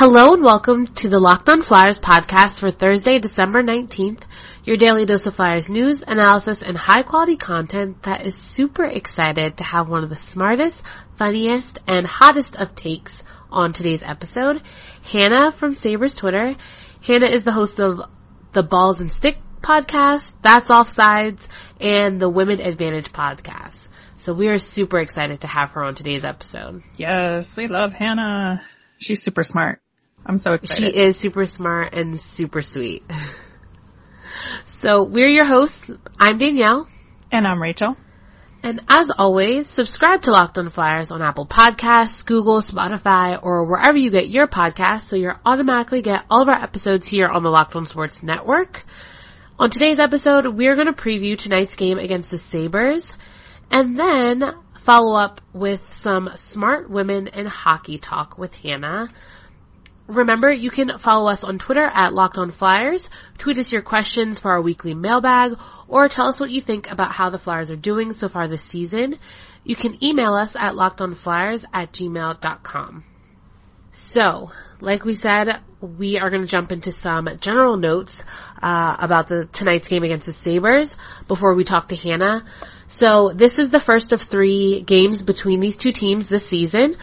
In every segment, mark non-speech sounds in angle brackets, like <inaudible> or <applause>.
Hello and welcome to the Locked On Flyers podcast for Thursday, December 19th, your daily dose of Flyers news, analysis, and high quality content that is super excited to have one of the smartest, funniest, and hottest of takes on today's episode. Hannah from Sabres Twitter. Hannah is the host of the Balls and Stick podcast, That's Offsides, and the Women Advantage podcast. So we are super excited to have her on today's episode. Yes, we love Hannah. She's super smart. I'm so excited. She is super smart and super sweet. <laughs> So we're your hosts. I'm Danielle. And I'm Rachel. And as always, subscribe to Locked on Flyers on Apple Podcasts, Google, Spotify, or wherever you get your podcasts so you automatically get all of our episodes here on the Locked on Sports Network. On today's episode, we're going to preview tonight's game against the Sabres and then follow up with some smart women in hockey talk with Hannah. Remember, you can follow us on Twitter at Locked On Flyers, tweet us your questions for our weekly mailbag, or tell us what you think about how the Flyers are doing so far this season. You can email us at lockedonflyers at gmail.com. So, like we said, we are going to jump into some general notes uh, about the tonight's game against the Sabres before we talk to Hannah. So, this is the first of three games between these two teams this season.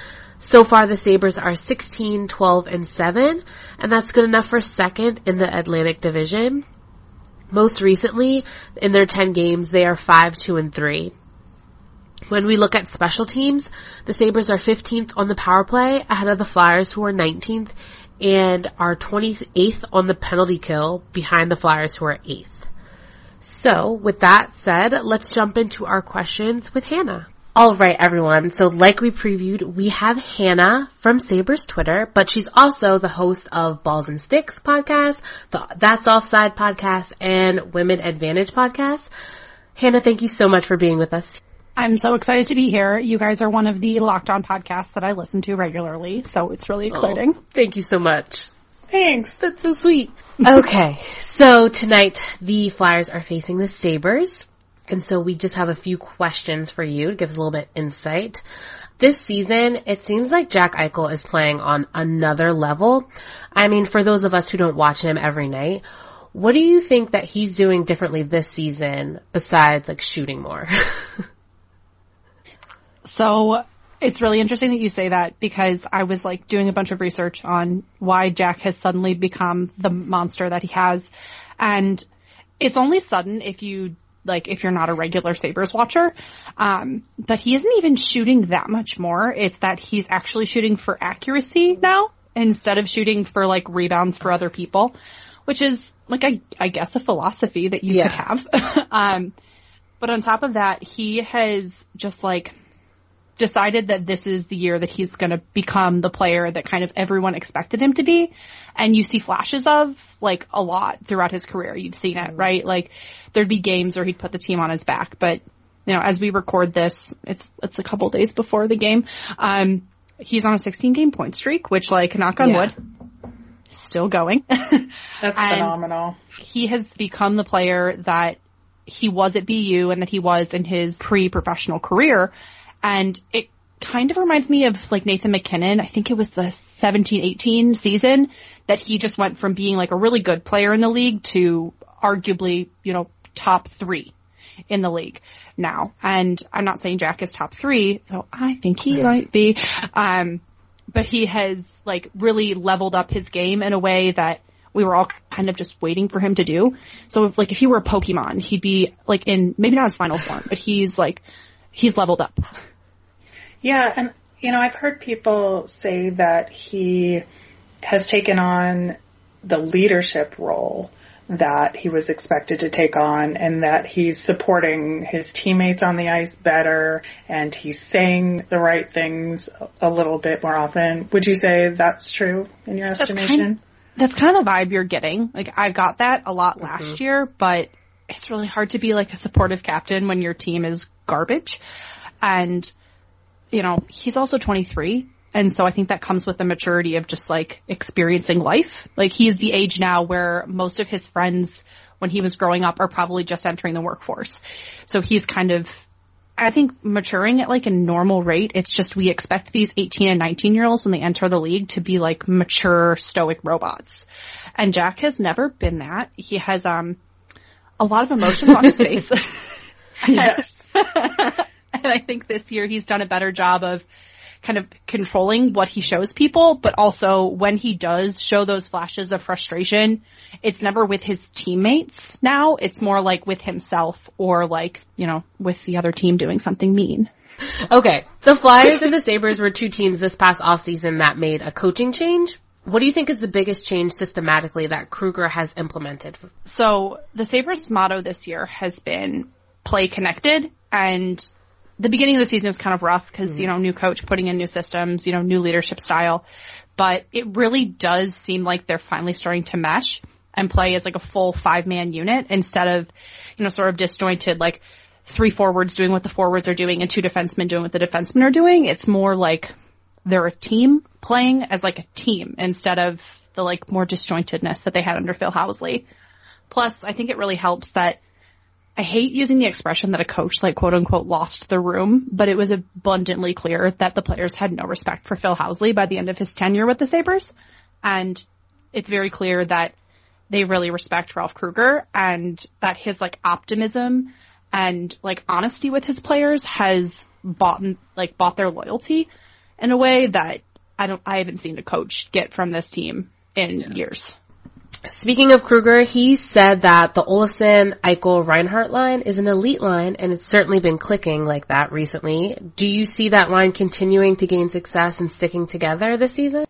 So far the Sabres are 16, 12, and 7, and that's good enough for second in the Atlantic Division. Most recently, in their 10 games, they are 5, 2, and 3. When we look at special teams, the Sabres are 15th on the power play, ahead of the Flyers who are 19th, and are 28th on the penalty kill, behind the Flyers who are 8th. So, with that said, let's jump into our questions with Hannah. All right, everyone. So like we previewed, we have Hannah from Sabres Twitter, but she's also the host of Balls and Sticks podcast, the That's Offside podcast, and Women Advantage podcast. Hannah, thank you so much for being with us. I'm so excited to be here. You guys are one of the locked on podcasts that I listen to regularly, so it's really oh, exciting. Oh, thank you so much. Thanks. That's so sweet. okay, so tonight the Flyers are facing the Sabres. And so we just have a few questions for you to give us a little bit insight. This season, it seems like Jack Eichel is playing on another level. I mean, for those of us who don't watch him every night, what do you think that he's doing differently this season besides like shooting more? <laughs> so it's really interesting that you say that because I was like doing a bunch of research on why Jack has suddenly become the monster that he has. And it's only sudden if you like if you're not a regular Sabres watcher. Um, but he isn't even shooting that much more. It's that he's actually shooting for accuracy now instead of shooting for like rebounds for other people, which is like I, I guess a philosophy that you yeah. could have. <laughs> um, but on top of that, he has just like decided that this is the year that he's going to become the player that kind of everyone expected him to be. And you see flashes of like a lot throughout his career. You've seen it, right? Like there'd be games where he'd put the team on his back, but you know, as we record this, it's, it's a couple days before the game. Um, he's on a 16 game point streak, which like knock on yeah. wood, still going. <laughs> That's phenomenal. He has become the player that he was at BU and that he was in his pre-professional career. And it kind of reminds me of like Nathan MacKinnon. I think it was the 17-18 season that he just went from being like a really good player in the league to arguably, you know, top three in the league now. And I'm not saying Jack is top three, though I think he might be. Um, but he has like really leveled up his game in a way that we were all kind of just waiting for him to do. So if, like if he were a Pokemon, he'd be like in maybe not his final form, but he's like he's leveled up. Yeah, and you know, I've heard people say that he has taken on the leadership role that he was expected to take on and that he's supporting his teammates on the ice better and he's saying the right things a little bit more often. Would you say that's true in your estimation? That's kind, that's kind of the vibe you're getting. Like I got that a lot last mm-hmm. year, but it's really hard to be like a supportive captain when your team is garbage. And, you know, he's also 23 and so I think that comes with the maturity of just like experiencing life. Like he's the age now where most of his friends when he was growing up are probably just entering the workforce. So he's kind of I think maturing at like a normal rate. It's just we expect these 18 and 19 year olds when they enter the league to be like mature, stoic robots. And Jack has never been that. He has, um, a lot of emotions on his face. <laughs> Yes. <laughs> <laughs> and I think this year he's done a better job of kind of controlling what he shows people, but also when he does show those flashes of frustration, it's never with his teammates now. It's more like with himself or like, you know, with the other team doing something mean. Okay. The Flyers and the Sabres were two teams this past offseason that made a coaching change. What do you think is the biggest change systematically that Krueger has implemented? So the Sabres motto this year has been play connected and the beginning of the season was kind of rough because, mm-hmm. you know, new coach putting in new systems, you know, new leadership style, but it really does seem like they're finally starting to mesh and play as like a full five man unit instead of, you know, sort of disjointed, like three forwards doing what the forwards are doing and two defensemen doing what the defensemen are doing. It's more like they're a team playing as like a team instead of the like more disjointedness that they had under Phil Housley. Plus, I think it really helps that I hate using the expression that a coach like quote unquote lost the room, but it was abundantly clear that the players had no respect for Phil Housley by the end of his tenure with the Sabres. And it's very clear that they really respect Ralph Krueger and that his like optimism and like honesty with his players has bought like bought their loyalty in a way that I don't I haven't seen a coach get from this team in yeah. years. Speaking of Krueger, he said that the Olofsson, Eichel, Reinhart line is an elite line and it's certainly been clicking like that recently. Do you see that line continuing to gain success and sticking together this season?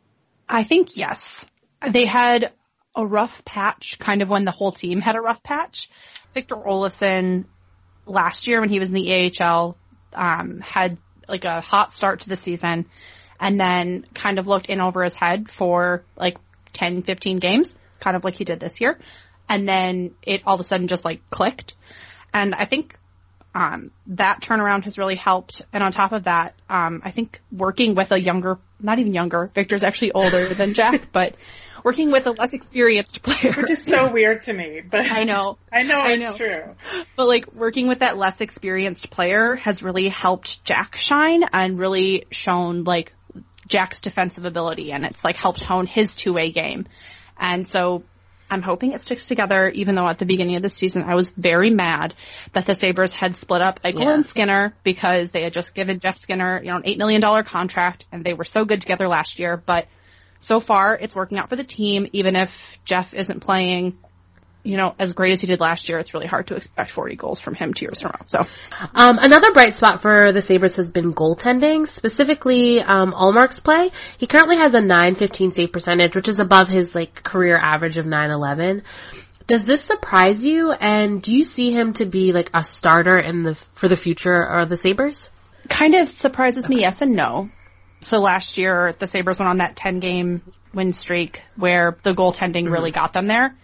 I think yes. They had a rough patch kind of when the whole team had a rough patch. Victor Olofsson last year when he was in the AHL, um, had like a hot start to the season and then kind of looked in over his head for like 10, 15 games kind of like he did this year. And then it all of a sudden just like clicked. And I think um, that turnaround has really helped. And on top of that, um, I think working with a younger, not even younger, Victor's actually older <laughs> than Jack, but working with a less experienced player. Which is so weird to me, but <laughs> I know. I know I it's know. true. But like working with that less experienced player has really helped Jack shine and really shown like Jack's defensive ability and it's like helped hone his two-way game. And so I'm hoping it sticks together, even though at the beginning of the season I was very mad that the Sabres had split up Eichel yeah. and Skinner because they had just given Jeff Skinner, you know, an $8 million contract and they were so good together last year. But so far it's working out for the team, even if Jeff isn't playing you know, as great as he did last year, it's really hard to expect 40 goals from him two years in a row. So, um, another bright spot for the Sabres has been goaltending, specifically, um, Ullmark's play. He currently has a 915 save percentage, which is above his, like, career average of 911. Does this surprise you, and do you see him to be, like, a starter in the, for the future of the Sabres? Kind of surprises okay. me, yes and no. So last year, the Sabres went on that 10 game win streak where the goaltending mm-hmm. really got them there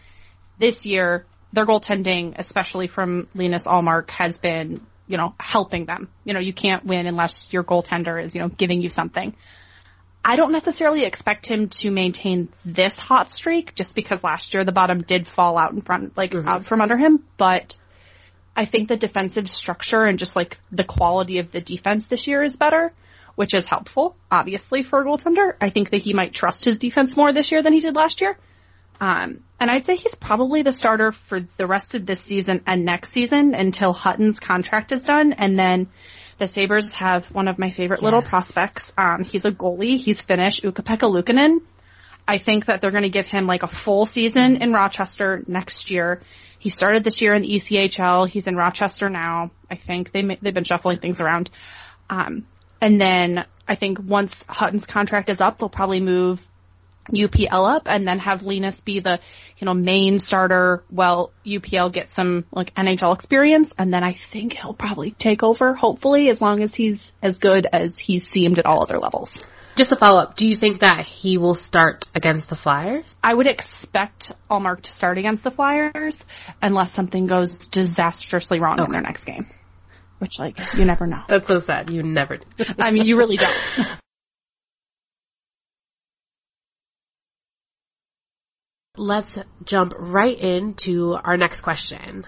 this year, their goaltending, especially from Linus Ullmark, has been, you know, helping them. You know, you can't win unless your goaltender is, you know, giving you something. I don't necessarily expect him to maintain this hot streak just because last year the bottom did fall out in front, like mm-hmm. out from under him, but I think the defensive structure and just like the quality of the defense this year is better, which is helpful, obviously, for a goaltender. I think that he might trust his defense more this year than he did last year. Um, and I'd say he's probably the starter for the rest of this season and next season until Hutton's contract is done. And then the Sabres have one of my favorite yes. little prospects. Um, he's a goalie. He's Finnish, Ukko-Pekka Luukkonen. I think that they're going to give him like a full season in Rochester next year. He started this year in the ECHL. He's in Rochester now. I think they they've been shuffling things around. Um, and then I think once Hutton's contract is up, they'll probably move UPL up and then have Linus be the, you know, main starter while UPL gets some like NHL experience and then I think he'll probably take over, hopefully, as long as he's as good as he's seemed at all other levels. Just a follow up, do you think that he will start against the Flyers? I would expect Ullmark to start against the Flyers unless something goes disastrously wrong okay. in their next game. Which like, you never know. That's so sad. You never do. <laughs> I mean, you really don't. <laughs> Let's jump right into our next question.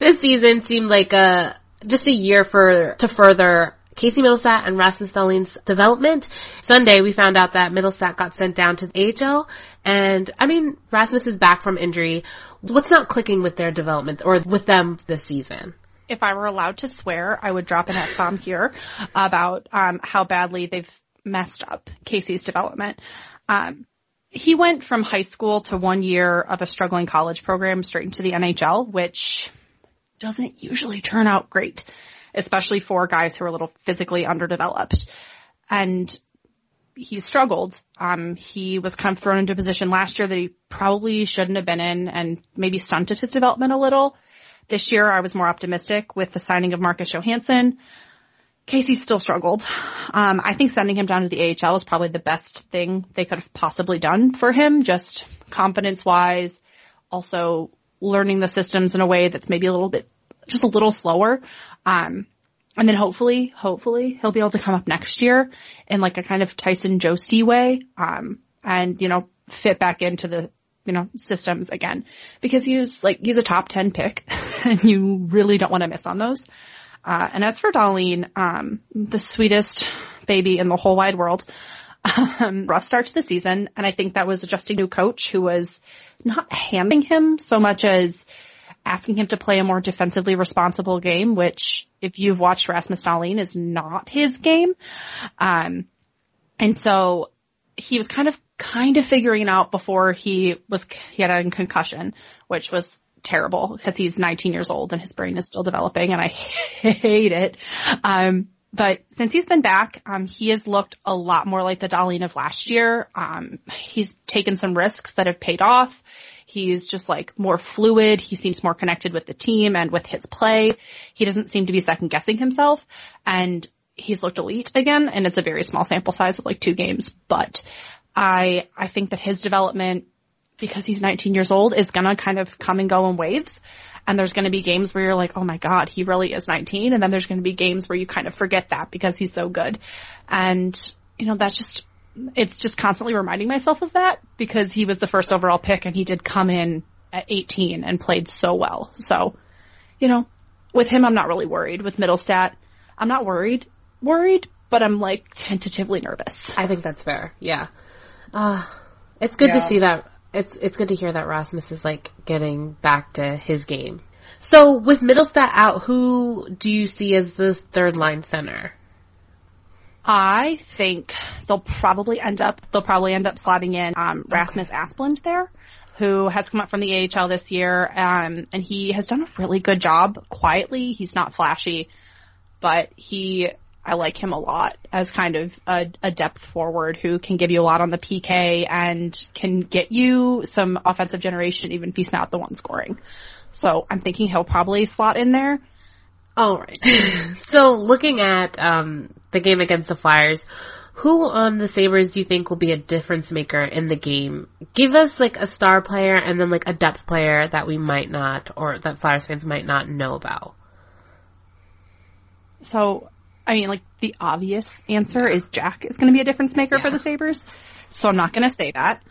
This season seemed like a just a year for, to further Casey Mittelstadt and Rasmus Dahlin's development. Sunday, we found out that Mittelstadt got sent down to the AHL, and I mean, Rasmus is back from injury. What's not clicking with their development or with them this season? If I were allowed to swear, I would drop an F-bomb here about um, how badly they've messed up Casey's development. Um, he went from high school to one year of a struggling college program straight into the NHL, which doesn't usually turn out great especially for guys who are a little physically underdeveloped. And he struggled. Um, he was kind of thrown into a position last year that he probably shouldn't have been in and maybe stunted his development a little. This year I was more optimistic with the signing of Marcus Johansson. Casey still struggled. Um, I think sending him down to the AHL was probably the best thing they could have possibly done for him, just confidence wise, also learning the systems in a way that's maybe a little bit, just a little slower. Um, and then hopefully, hopefully he'll be able to come up next year in like a kind of Tyson Josti way, um, and, you know, fit back into the, you know, systems again. Because he's like, he's a top 10 pick <laughs> and you really don't want to miss on those. Uh, and as for Dahlin, um, the sweetest baby in the whole wide world, <laughs> um, rough start to the season. And I think that was just a new coach who was not handing him so much as asking him to play a more defensively responsible game, which if you've watched Rasmus Dahlin is not his game. Um, and so he was kind of, kind of figuring out before he was, he had a concussion, which was terrible because he's 19 years old and his brain is still developing and I <laughs> hate it. Um, but since he's been back, um, he has looked a lot more like the Dahlin of last year. Um, he's taken some risks that have paid off. He's just like more fluid. He seems more connected with the team and with his play. He doesn't seem to be second guessing himself and he's looked elite again and it's a very small sample size of like two games, but I, I think that his development because he's 19 years old is gonna kind of come and go in waves. And there's going to be games where you're like, oh my god, he really is 19. And then there's going to be games where you kind of forget that because he's so good. And, you know, that's just, it's just constantly reminding myself of that because he was the first overall pick and he did come in at 18 and played so well. So, you know, with him, I'm not really worried. With Mittelstadt, I'm not worried, worried, but I'm like tentatively nervous. I think that's fair. Yeah. Uh, it's good yeah. to see that. It's, it's good to hear that Rasmus is like getting back to his game. So with Mittelstadt out, who do you see as the third line center? I think they'll probably end up they'll probably end up slotting in um, Rasmus okay. Asplund there, who has come up from the AHL this year, um, and he has done a really good job quietly. He's not flashy, but he I like him a lot as kind of a, a depth forward who can give you a lot on the PK and can get you some offensive generation even if he's not the one scoring. So I'm thinking he'll probably slot in there. All right. <laughs> so looking at um, the game against the Flyers, who on the Sabres do you think will be a difference maker in the game? Give us like a star player and then like a depth player that we might not or that Flyers fans might not know about. So, I mean, like the obvious answer is Jack is going to be a difference maker yeah. for the Sabres. So I'm not going to say that.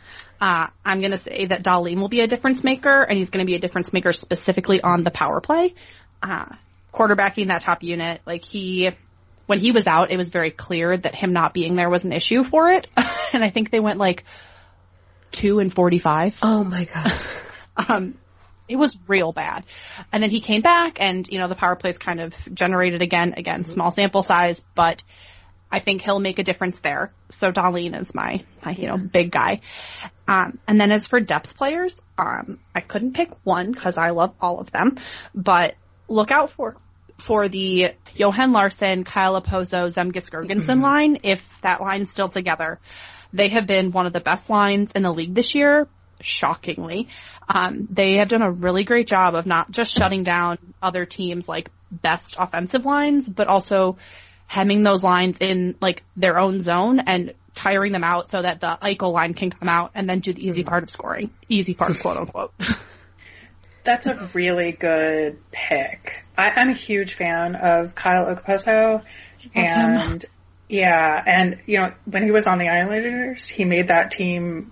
Uh, I'm going to say that Dahlin will be a difference maker and he's going to be a difference maker specifically on the power play. Uh, quarterbacking that top unit. Like he, when he was out, it was very clear that him not being there was an issue for it. <laughs> and I think they went like two and 45. Oh my God. <laughs> um, it was real bad. And then he came back and, you know, the power plays kind of generated again, again, mm-hmm. small sample size, but I think he'll make a difference there. So Dahlin is my, my, you know, big guy. Um, and then as for depth players, um, I couldn't pick one because I love all of them, but look out for for the Johan Larsson, Kyle Okposo, Zemgus Girgensson mm-hmm. line, if that line's still together. They have been one of the best lines in the league this year, shockingly. Um, they have done a really great job of not just shutting down other teams like best offensive lines, but also hemming those lines in like their own zone and tiring them out so that the Eichel line can come out and then do the easy mm-hmm. part of scoring. Easy part, quote unquote. <laughs> That's a really good pick. I, am a huge fan of Kyle Okposo, and yeah, and you know when he was on the Islanders, he made that team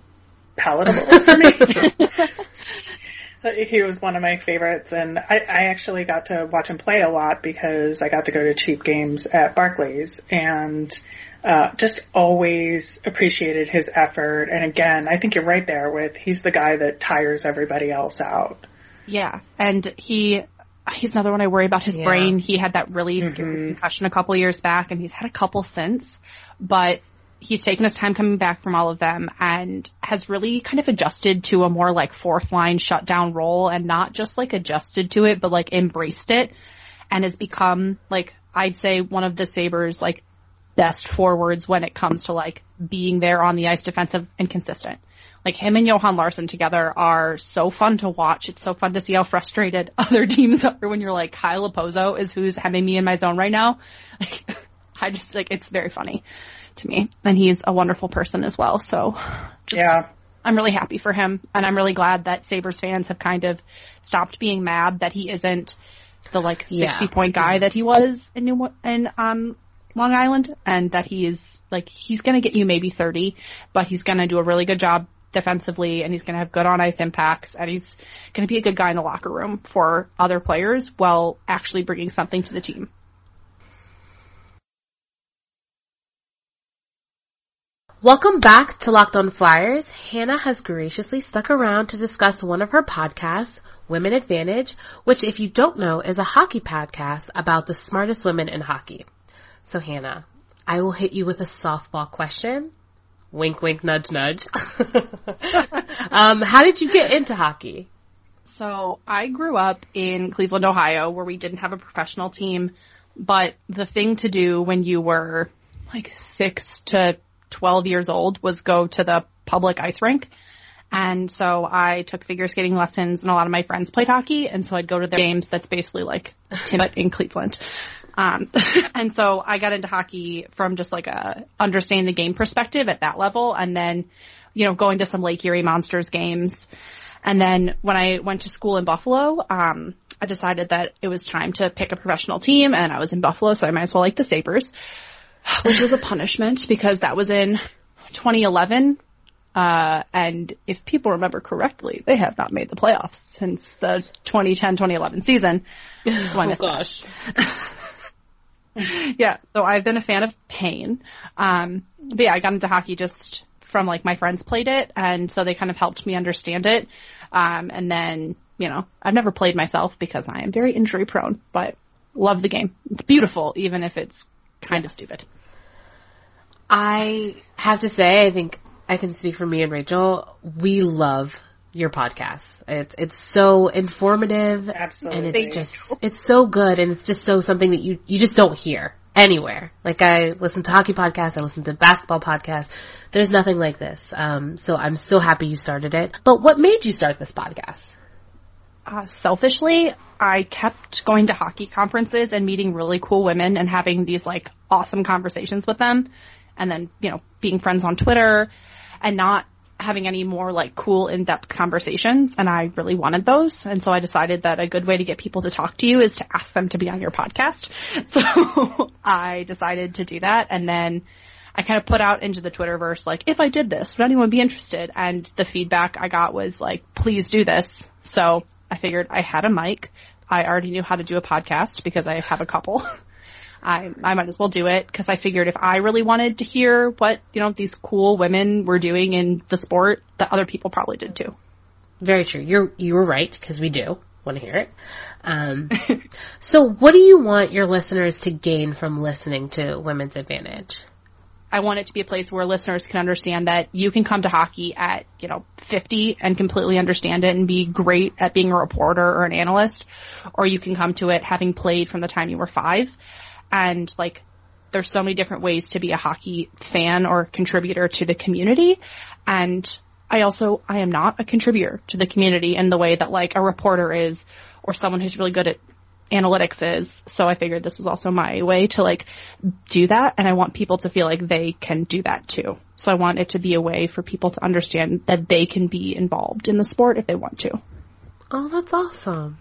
palatable <laughs> for me. <laughs> He was one of my favorites, and I, I actually got to watch him play a lot because I got to go to cheap games at Barclays, and uh, just always appreciated his effort. And again, I think you're right there with he's the guy that tires everybody else out. Yeah, and he he's another one I worry about his yeah. brain. He had that really mm-hmm. scary concussion a couple years back, and he's had a couple since, but he's taken his time coming back from all of them and has really kind of adjusted to a more like fourth line shutdown role and not just like adjusted to it, but like embraced it and has become like I'd say one of the Sabres like best forwards when it comes to like being there on the ice defensive and consistent. Like him and Johan Larsson together are so fun to watch. It's so fun to see how frustrated <laughs> other teams are when you're like Kyle Okposo is who's having me in my zone right now. Like, <laughs> I just like it's very funny to me, and he's a wonderful person as well. So, just, yeah, I'm really happy for him, and I'm really glad that Sabres fans have kind of stopped being mad that he isn't the like 60 yeah. point guy that he was in New in um Long Island, and that he is like he's going to get you maybe 30, but he's going to do a really good job defensively and he's going to have good on ice impacts and he's going to be a good guy in the locker room for other players while actually bringing something to the team. Welcome back to Locked on Flyers. Hannah has graciously stuck around to discuss one of her podcasts, Women Advantage, which if you don't know is a hockey podcast about the smartest women in hockey. So Hannah, I will hit you with a softball question Wink, wink, nudge, nudge. <laughs> um, how did you get into hockey? So I grew up in Cleveland, Ohio, where we didn't have a professional team, but the thing to do when you were like six to 12 years old was go to the public ice rink. And so I took figure skating lessons and a lot of my friends played hockey. And so I'd go to their games that's basically like <laughs> in Cleveland. Um, <laughs> and so I got into hockey from just like a understanding the game perspective at that level, and then, you know, going to some Lake Erie Monsters games. And then when I went to school in Buffalo, um, I decided that it was time to pick a professional team, and I was in Buffalo, so I might as well like the Sabres, <sighs> which was a punishment because that was in 2011. Uh, and if people remember correctly, they have not made the playoffs since the 2010-2011 season. <sighs> So I oh gosh. <laughs> yeah, so I've been a fan of Pain. Um, but yeah, I got into hockey just from like my friends played it, and so they kind of helped me understand it. Um, and then, you know, I've never played myself because I am very injury prone, but love the game. It's beautiful, even if it's kind of stupid. I have to say, I think I can speak for me and Rachel. We love your podcast. It's it's so informative. Absolutely. And it's just it's so good and it's just so something that you you just don't hear anywhere. Like I listen to hockey podcasts, I listen to basketball podcasts. There's nothing like this. Um so I'm so happy you started it. But what made you start this podcast? Uh, selfishly, I kept going to hockey conferences and meeting really cool women and having these like awesome conversations with them. And then, you know, being friends on Twitter and not having any more like cool in-depth conversations and I really wanted those. And so I decided that a good way to get people to talk to you is to ask them to be on your podcast. <laughs> So I decided to do that and then I kind of put out into the Twitterverse like, if I did this, would anyone be interested? And the feedback I got was like, please do this. So I figured I had a mic. I already knew how to do a podcast because I have a couple. <laughs> I I might as well do it because I figured if I really wanted to hear what you know these cool women were doing in the sport, that other people probably did too. Very true. You're you were right because we do want to hear it. Um, <laughs> so, what do you want your listeners to gain from listening to Women's Advantage? I want it to be a place where listeners can understand that you can come to hockey at, you know, 50 and completely understand it and be great at being a reporter or an analyst, or you can come to it having played from the time you were five. And like there's so many different ways to be a hockey fan or contributor to the community. And I also I am not a contributor to the community in the way that like a reporter is or someone who's really good at analytics is. So I figured this was also my way to like do that and I want people to feel like they can do that too. So I want it to be a way for people to understand that they can be involved in the sport if they want to. Oh, that's awesome.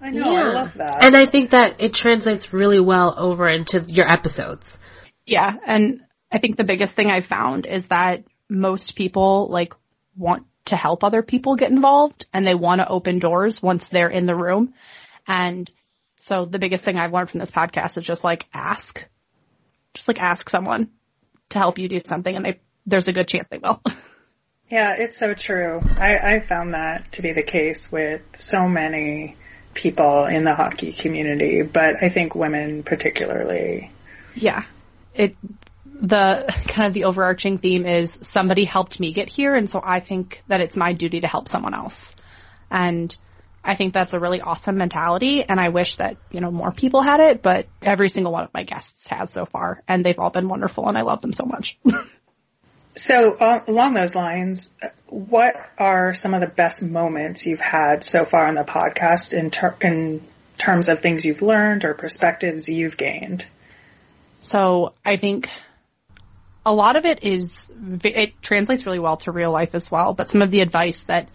I know, yeah. I love that. And I think that it translates really well over into your episodes. Yeah, and I think the biggest thing I found is that most people like want to help other people get involved and they want to open doors once they're in the room. And so the biggest thing I've learned from this podcast is just like ask, just like ask someone to help you do something and they, there's a good chance they will. <laughs> Yeah, it's so true. I, I found that to be the case with so many people in the hockey community, but I think women particularly. Yeah. It, the kind of the overarching theme is somebody helped me get here and so I think that it's my duty to help someone else. And I think that's a really awesome mentality and I wish that, you know, more people had it, but every single one of my guests has so far and they've all been wonderful and I love them so much. <laughs> So uh, along those lines, what are some of the best moments you've had so far on the podcast in, ter- in terms of things you've learned or perspectives you've gained? So I think a lot of it is, it translates really well to real life as well, but some of the advice that,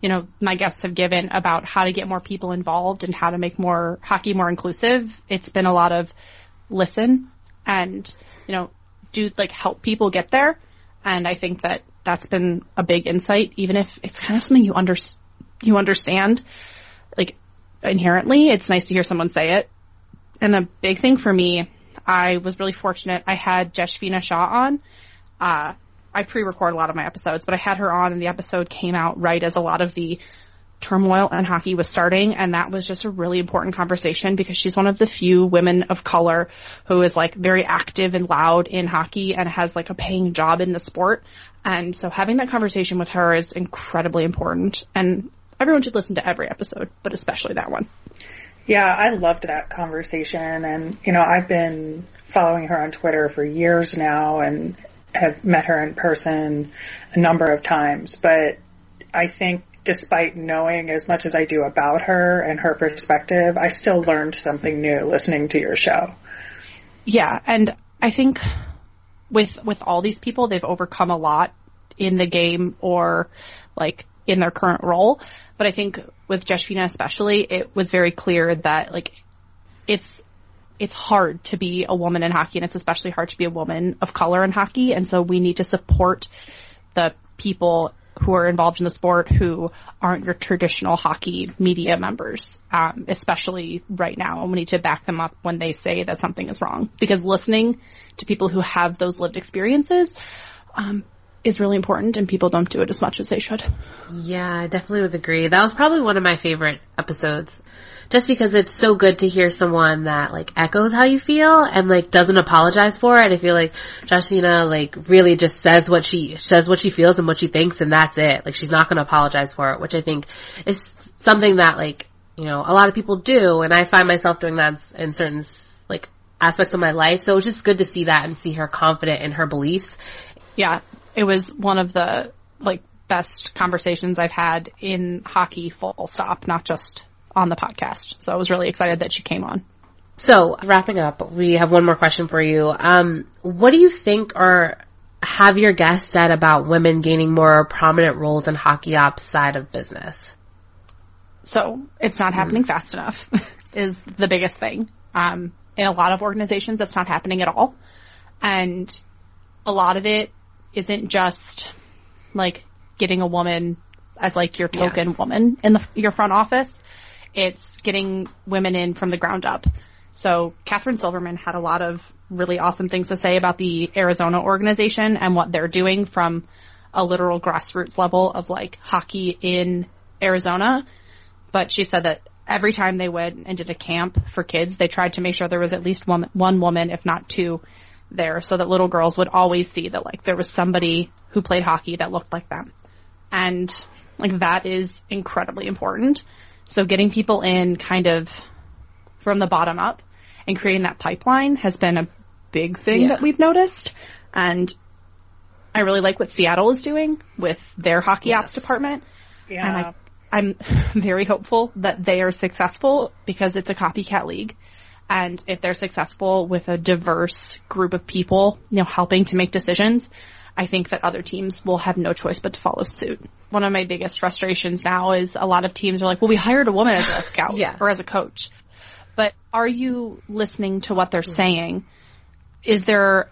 you know, my guests have given about how to get more people involved and how to make more hockey more inclusive, it's been a lot of listen and, you know, do like help people get there and I think that that's been a big insight, even if it's kind of something you under, you understand, like inherently, it's nice to hear someone say it. And a big thing for me, I was really fortunate. I had Jashvina Shah on. Uh, I pre-record a lot of my episodes, but I had her on and the episode came out right as a lot of the turmoil in hockey was starting and that was just a really important conversation because she's one of the few women of color who is like very active and loud in hockey and has like a paying job in the sport. And so having that conversation with her is incredibly important and everyone should listen to every episode, but especially that one. Yeah, I loved that conversation and you know, I've been following her on Twitter for years now and have met her in person a number of times, but I think despite knowing as much as I do about her and her perspective, I still learned something new listening to your show. Yeah, and I think with with all these people, they've overcome a lot in the game or like in their current role. But I think with Jashvina especially, it was very clear that like it's it's hard to be a woman in hockey and it's especially hard to be a woman of color in hockey. And so we need to support the people who are involved in the sport who aren't your traditional hockey media members, um, especially right now. And we need to back them up when they say that something is wrong because listening to people who have those lived experiences, um, is really important and people don't do it as much as they should. Yeah, I definitely would agree. That was probably one of my favorite episodes just because it's so good to hear someone that like echoes how you feel and like doesn't apologize for it. I feel like Jashvina like really just says what she says what she feels and what she thinks and that's it. Like she's not going to apologize for it, which I think is something that like, you know, a lot of people do and I find myself doing that in certain like aspects of my life. So it was just good to see that and see her confident in her beliefs. Yeah, it was one of the like best conversations I've had in hockey full stop, not just on the podcast. So I was really excited that she came on. So wrapping up, we have one more question for you. Um, what do you think or have your guests said about women gaining more prominent roles in hockey ops side of business? So it's not happening mm. fast enough <laughs> is the biggest thing. Um, in a lot of organizations, that's not happening at all. And a lot of it isn't just like getting a woman as like your token yeah. woman in the, your front office. It's getting women in from the ground up. So Catherine Silverman had a lot of really awesome things to say about the Arizona organization and what they're doing from a literal grassroots level of like hockey in Arizona. But she said that every time they went and did a camp for kids, they tried to make sure there was at least one, one woman, if not two, there so that little girls would always see that like there was somebody who played hockey that looked like them. And like that is incredibly important. So getting people in kind of from the bottom up and creating that pipeline has been a big thing yeah. that we've noticed. And I really like what Seattle is doing with their hockey yes. ops department. Yeah. And I, I'm <laughs> very hopeful that they are successful because it's a copycat league. And if they're successful with a diverse group of people, you know, helping to make decisions, I think that other teams will have no choice but to follow suit. One of my biggest frustrations now is a lot of teams are like, well, we hired a woman as a scout <laughs> yeah. or as a coach. But are you listening to what they're mm-hmm. saying? Is there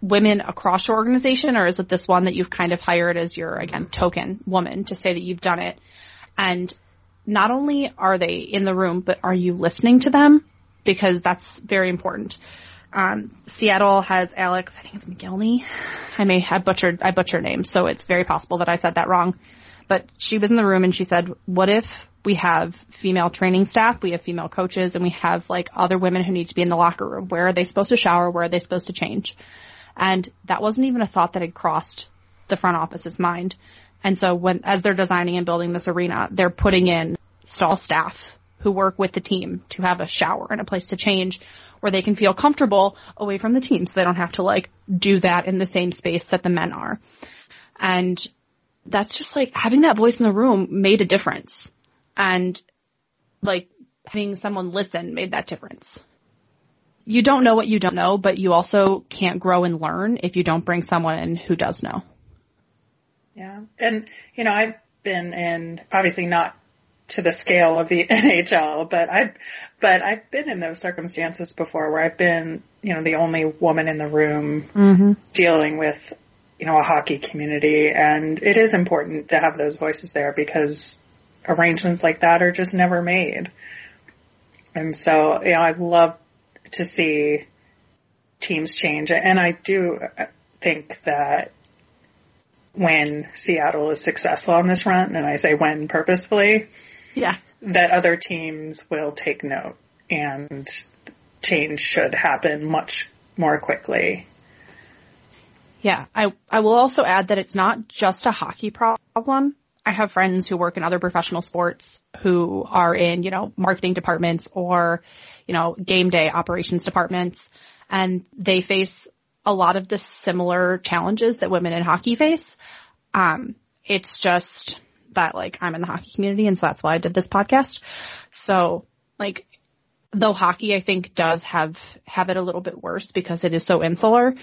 women across your organization or is it this one that you've kind of hired as your, again, token woman to say that you've done it? And not only are they in the room, but are you listening to them? Because that's very important. Um, Seattle has Alex, I think it's McGillney. I may have butchered, I butchered names, so it's very possible that I said that wrong. But she was in the room and she said, what if we have female training staff, we have female coaches, and we have like other women who need to be in the locker room. Where are they supposed to shower? Where are they supposed to change? And that wasn't even a thought that had crossed the front office's mind. And so when, as they're designing and building this arena, they're putting in stall staff who work with the team to have a shower and a place to change where they can feel comfortable away from the team so they don't have to like do that in the same space that the men are. And that's just like having that voice in the room made a difference. And like having someone listen made that difference. You don't know what you don't know, but you also can't grow and learn if you don't bring someone in who does know. Yeah. And, you know, I've been in, obviously not to the scale of the <laughs> NHL, but I've, but I've been in those circumstances before where I've been, you know, the only woman in the room mm-hmm. dealing with, you know, a hockey community. And it is important to have those voices there because arrangements like that are just never made. And so, you know, I love to see teams change. And I do think that when Seattle is successful on this run, and I say when purposefully, yeah. That other teams will take note and change should happen much more quickly. Yeah, I I will also add that it's not just a hockey problem. I have friends who work in other professional sports who are in, you know, marketing departments or, you know, game day operations departments and they face a lot of the similar challenges that women in hockey face. Um, it's just that like I'm in the hockey community and so that's why I did this podcast. So like though hockey I think does have have it a little bit worse because it is so insular.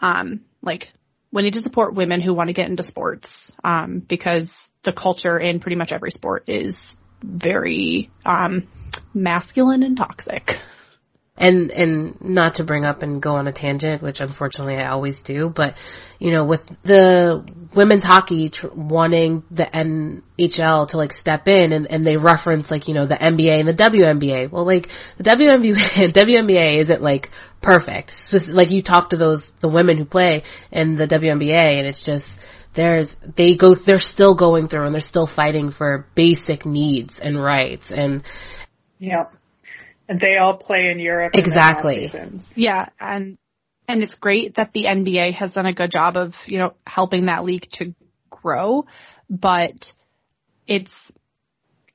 Um like we need to support women who want to get into sports um because the culture in pretty much every sport is very um masculine and toxic <laughs> and and not to bring up and go on a tangent, which unfortunately I always do, but you know, with the women's hockey tr- wanting the NHL to like step in and, and they reference like, you know, the NBA and the WNBA. Well, like the WNBA, <laughs> WNBA isn't like perfect. like you talk to those, the women who play in the WNBA and it's just, there's, they go, they're still going through and they're still fighting for basic needs and rights and, yeah. And they all play in Europe. Exactly. Yeah. And, and it's great that the NBA has done a good job of, you know, helping that league to grow, but it's,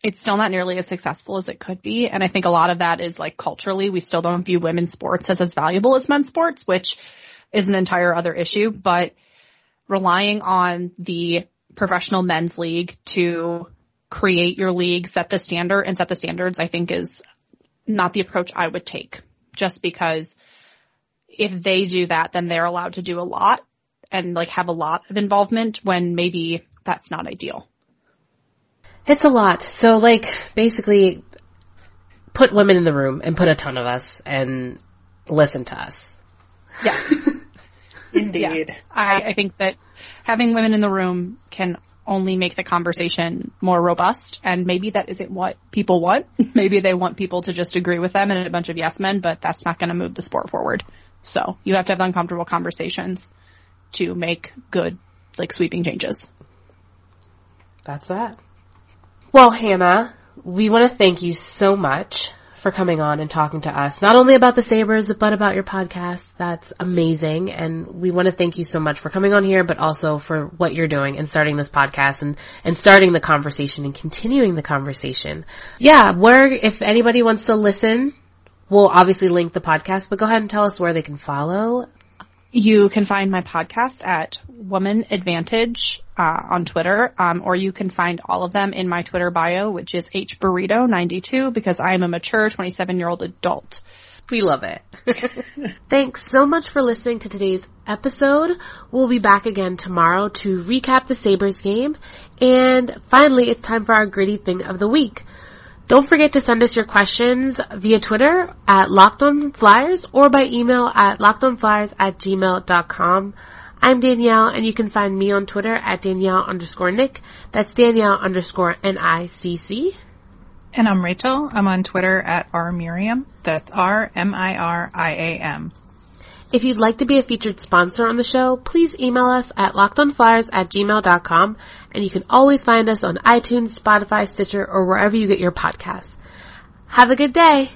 it's still not nearly as successful as it could be. And I think a lot of that is like culturally, we still don't view women's sports as as valuable as men's sports, which is an entire other issue, but relying on the professional men's league to create your league, set the standard and set the standards, I think is not the approach I would take just because if they do that, then they're allowed to do a lot and like have a lot of involvement when maybe that's not ideal. It's a lot. So like basically put women in the room and put a ton of us and listen to us. Yeah. <laughs> Indeed. Yeah. I, I think that having women in the room can only make the conversation more robust. And maybe that isn't what people want. <laughs> maybe they want people to just agree with them and a bunch of yes men, but that's not going to move the sport forward. So you have to have uncomfortable conversations to make good, like sweeping changes. That's that. Well, Hannah, we want to thank you so much for coming on and talking to us, not only about the Sabres, but about your podcast. That's amazing. And we want to thank you so much for coming on here, but also for what you're doing and starting this podcast and, and starting the conversation and continuing the conversation. Yeah, where, if anybody wants to listen, we'll obviously link the podcast, but go ahead and tell us where they can follow you can find my podcast at Woman Advantage uh, on Twitter, um, or you can find all of them in my Twitter bio, which is hburrito92, because I am a mature 27 year old adult. We love it. <laughs> Thanks so much for listening to today's episode. We'll be back again tomorrow to recap the Sabres game. And finally, it's time for our gritty thing of the week. Don't forget to send us your questions via Twitter at LockedOnFlyers or by email at LockedOnFlyers at gmail.com. I'm Danielle and you can find me on Twitter at Danielle underscore Nick. That's Danielle underscore N-I-C-C. And I'm Rachel. I'm on Twitter at rmiriam. That's R-M-I-R-I-A-M. If you'd like to be a featured sponsor on the show, please email us at lockedonflyers at gmail.com and you can always find us on iTunes, Spotify, Stitcher, or wherever you get your podcasts. Have a good day!